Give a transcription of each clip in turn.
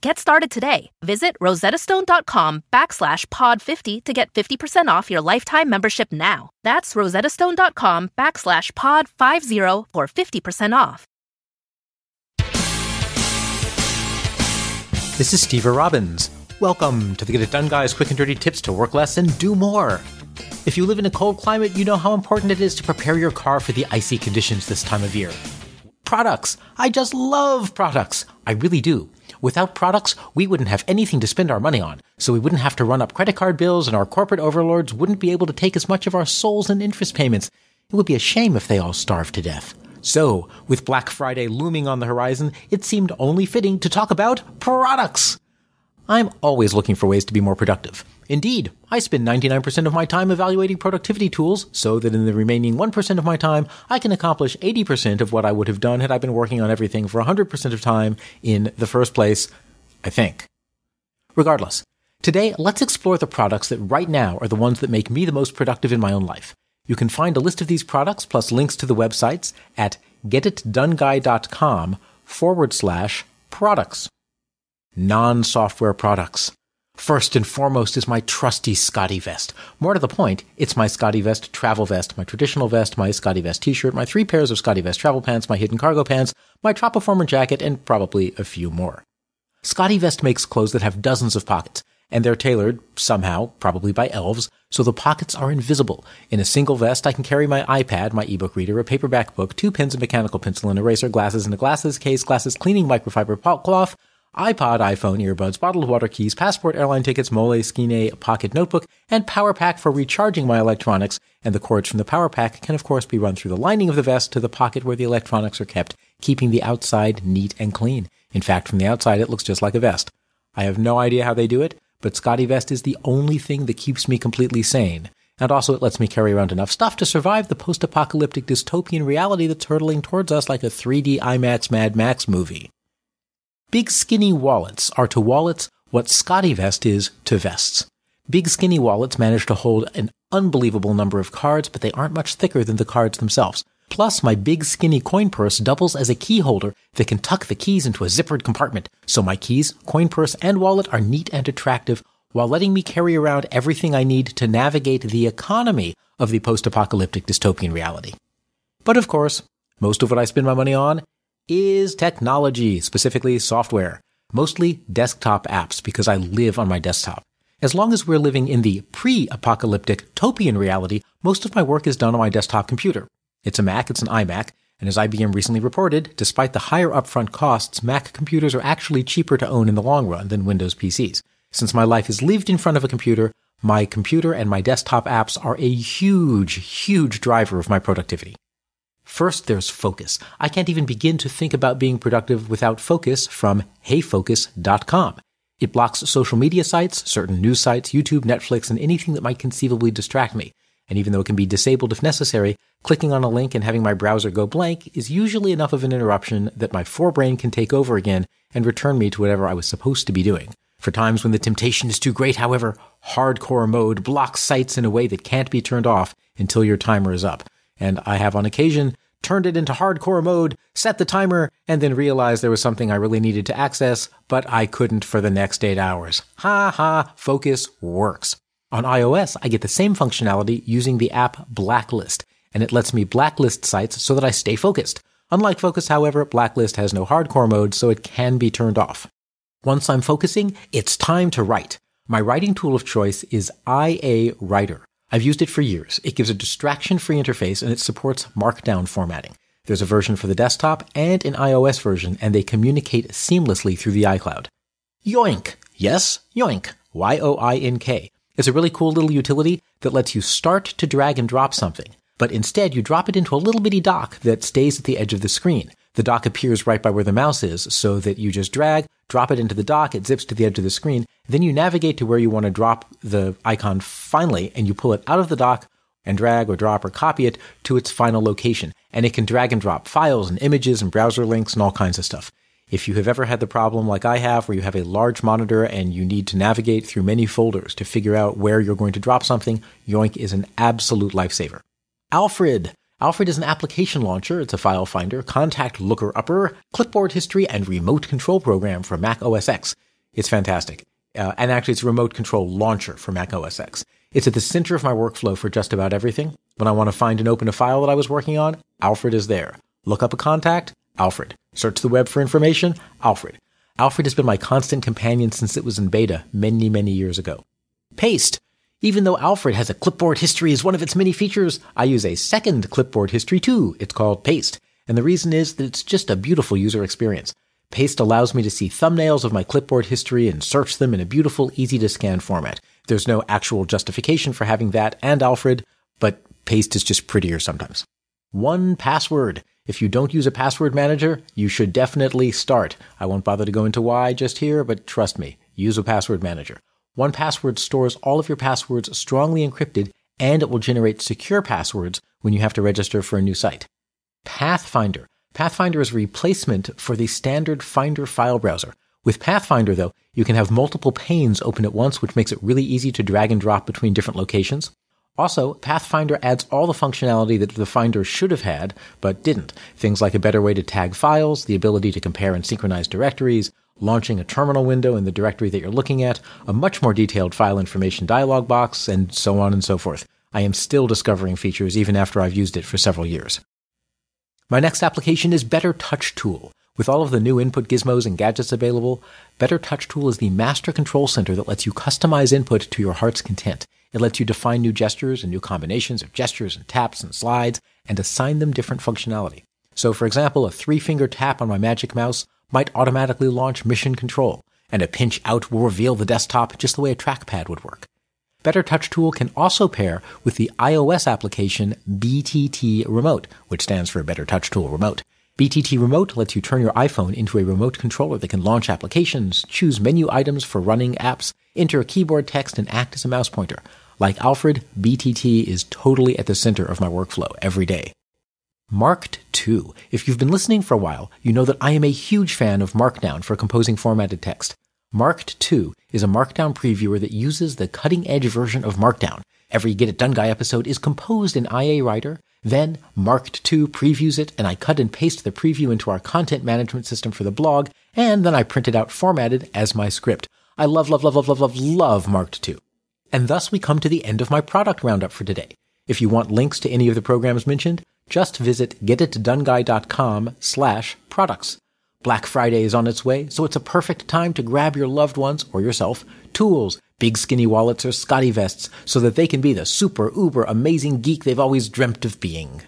Get started today. Visit rosettastone.com backslash pod50 to get 50% off your lifetime membership now. That's rosettastone.com backslash pod50 for 50% off. This is Stever Robbins. Welcome to the Get It Done Guys quick and dirty tips to work less and do more. If you live in a cold climate, you know how important it is to prepare your car for the icy conditions this time of year. Products. I just love products. I really do. Without products, we wouldn't have anything to spend our money on, so we wouldn't have to run up credit card bills and our corporate overlords wouldn't be able to take as much of our souls in interest payments. It would be a shame if they all starved to death. So, with Black Friday looming on the horizon, it seemed only fitting to talk about products. I'm always looking for ways to be more productive. Indeed, I spend 99% of my time evaluating productivity tools so that in the remaining 1% of my time, I can accomplish 80% of what I would have done had I been working on everything for 100% of time in the first place, I think. Regardless, today let's explore the products that right now are the ones that make me the most productive in my own life. You can find a list of these products plus links to the websites at getitdoneguy.com forward slash products. Non-software products. First and foremost is my trusty SCOTTeVEST. More to the point, it's my SCOTTeVEST travel vest, my traditional vest, my SCOTTeVEST t-shirt, my three pairs of SCOTTeVEST travel pants, my hidden cargo pants, my Tropiformer jacket, and probably a few more. SCOTTeVEST makes clothes that have dozens of pockets, and they're tailored, somehow, probably by elves, so the pockets are invisible. In a single vest, I can carry my iPad, my ebook reader, a paperback book, two pens, a mechanical pencil, an eraser, glasses, and a glasses case, glasses cleaning microfiber cloth, iPod, iPhone, earbuds, bottled water keys, passport, airline tickets, Moleskine, pocket notebook, and power pack for recharging my electronics. And the cords from the power pack can of course be run through the lining of the vest to the pocket where the electronics are kept, keeping the outside neat and clean. In fact, from the outside, it looks just like a vest. I have no idea how they do it, but SCOTTeVEST is the only thing that keeps me completely sane. And also it lets me carry around enough stuff to survive the post-apocalyptic dystopian reality that's hurtling towards us like a 3D IMAX Mad Max movie. Big skinny wallets are to wallets what SCOTTeVEST is to vests. Big skinny wallets manage to hold an unbelievable number of cards, but they aren't much thicker than the cards themselves. Plus, my big skinny coin purse doubles as a key holder that can tuck the keys into a zippered compartment. So my keys, coin purse, and wallet are neat and attractive while letting me carry around everything I need to navigate the economy of the post-apocalyptic dystopian reality. But of course, most of what I spend my money on is technology, specifically software, mostly desktop apps because I live on my desktop. As long as we're living in the pre-apocalyptic topian reality, most of my work is done on my desktop computer. It's a Mac, it's an iMac, and as IBM recently reported, despite the higher upfront costs, Mac computers are actually cheaper to own in the long run than Windows PCs. Since my life is lived in front of a computer, my computer and my desktop apps are a huge, huge driver of my productivity. First, there's focus. I can't even begin to think about being productive without focus from heyfocus.com. It blocks social media sites, certain news sites, YouTube, Netflix, and anything that might conceivably distract me. And even though it can be disabled if necessary, clicking on a link and having my browser go blank is usually enough of an interruption that my forebrain can take over again and return me to whatever I was supposed to be doing. For times when the temptation is too great, however, hardcore mode blocks sites in a way that can't be turned off until your timer is up and I have on occasion turned it into hardcore mode, set the timer, and then realized there was something I really needed to access, but I couldn't for the next eight hours. Ha ha, focus works. On iOS, I get the same functionality using the app Blacklist, and it lets me blacklist sites so that I stay focused. Unlike Focus, however, Blacklist has no hardcore mode, so it can be turned off. Once I'm focusing, it's time to write. My writing tool of choice is IA Writer. I've used it for years. It gives a distraction free interface and it supports markdown formatting. There's a version for the desktop and an iOS version, and they communicate seamlessly through the iCloud. Yoink! Yes, Yoink. Y-O-I-N-K. It's a really cool little utility that lets you start to drag and drop something, but instead you drop it into a little bitty dock that stays at the edge of the screen. The dock appears right by where the mouse is, so that you just drag, drop it into the dock, it zips to the edge of the screen, then you navigate to where you want to drop the icon finally, and you pull it out of the dock and drag or drop or copy it to its final location. And it can drag and drop files and images and browser links and all kinds of stuff. If you have ever had the problem like I have, where you have a large monitor and you need to navigate through many folders to figure out where you're going to drop something, Yoink is an absolute lifesaver. Alfred. Alfred is an application launcher. It's a file finder, contact looker upper, clipboard history, and remote control program for Mac OS X. It's fantastic. Uh, and actually, it's a remote control launcher for Mac OS X. It's at the center of my workflow for just about everything. When I want to find and open a file that I was working on, Alfred is there. Look up a contact, Alfred. Search the web for information, Alfred. Alfred has been my constant companion since it was in beta many, many years ago. Paste. Even though Alfred has a clipboard history as one of its many features, I use a second clipboard history too. It's called Paste. And the reason is that it's just a beautiful user experience. Paste allows me to see thumbnails of my clipboard history and search them in a beautiful, easy to scan format. There's no actual justification for having that and Alfred, but Paste is just prettier sometimes. 1Password. If you don't use a password manager, you should definitely start. I won't bother to go into why just here, but trust me, use a password manager. 1Password stores all of your passwords strongly encrypted and it will generate secure passwords when you have to register for a new site. Pathfinder. Pathfinder is a replacement for the standard Finder file browser. With Pathfinder, though, you can have multiple panes open at once, which makes it really easy to drag and drop between different locations. Also, Pathfinder adds all the functionality that the Finder should have had, but didn't. Things like a better way to tag files, the ability to compare and synchronize directories, launching a terminal window in the directory that you're looking at, a much more detailed file information dialog box, and so on and so forth. I am still discovering features even after I've used it for several years. My next application is Better Touch Tool. With all of the new input gizmos and gadgets available, Better Touch Tool is the master control center that lets you customize input to your heart's content. It lets you define new gestures and new combinations of gestures and taps and slides and assign them different functionality. So, for example, a three finger tap on my Magic Mouse might automatically launch Mission Control, and a pinch out will reveal the desktop just the way a trackpad would work. Better Touch Tool can also pair with the iOS application BTT Remote, which stands for Better Touch Tool Remote. BTT Remote lets you turn your iPhone into a remote controller that can launch applications, choose menu items for running apps, enter keyboard text, and act as a mouse pointer. Like Alfred, BTT is totally at the center of my workflow every day. Marked 2. If you've been listening for a while, you know that I am a huge fan of Markdown for composing formatted text. Marked 2 is a Markdown previewer that uses the cutting edge version of Markdown. Every Get It Done Guy episode is composed in IA Writer, then Marked 2 previews it, and I cut and paste the preview into our content management system for the blog, and then I print it out formatted as my script. I love, love, love, love, love, love, love Marked 2. And thus we come to the end of my product roundup for today. If you want links to any of the programs mentioned, just visit getitdoneguy.com slash products. Black Friday is on its way, so it's a perfect time to grab your loved ones or yourself tools, big skinny wallets or SCOTTeVESTs so that they can be the super uber amazing geek they've always dreamt of being.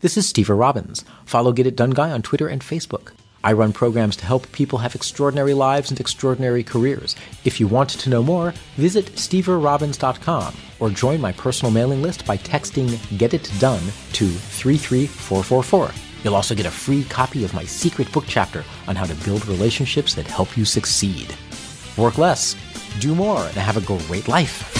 This is Stever Robbins. Follow Get It Done Guy on Twitter and Facebook. I run programs to help people have extraordinary lives and extraordinary careers. If you want to know more, visit steverrobbins.com or join my personal mailing list by texting Get It Done to 33444. You'll also get a free copy of my secret book chapter on how to build relationships that help you succeed. Work less, do more, and have a great life.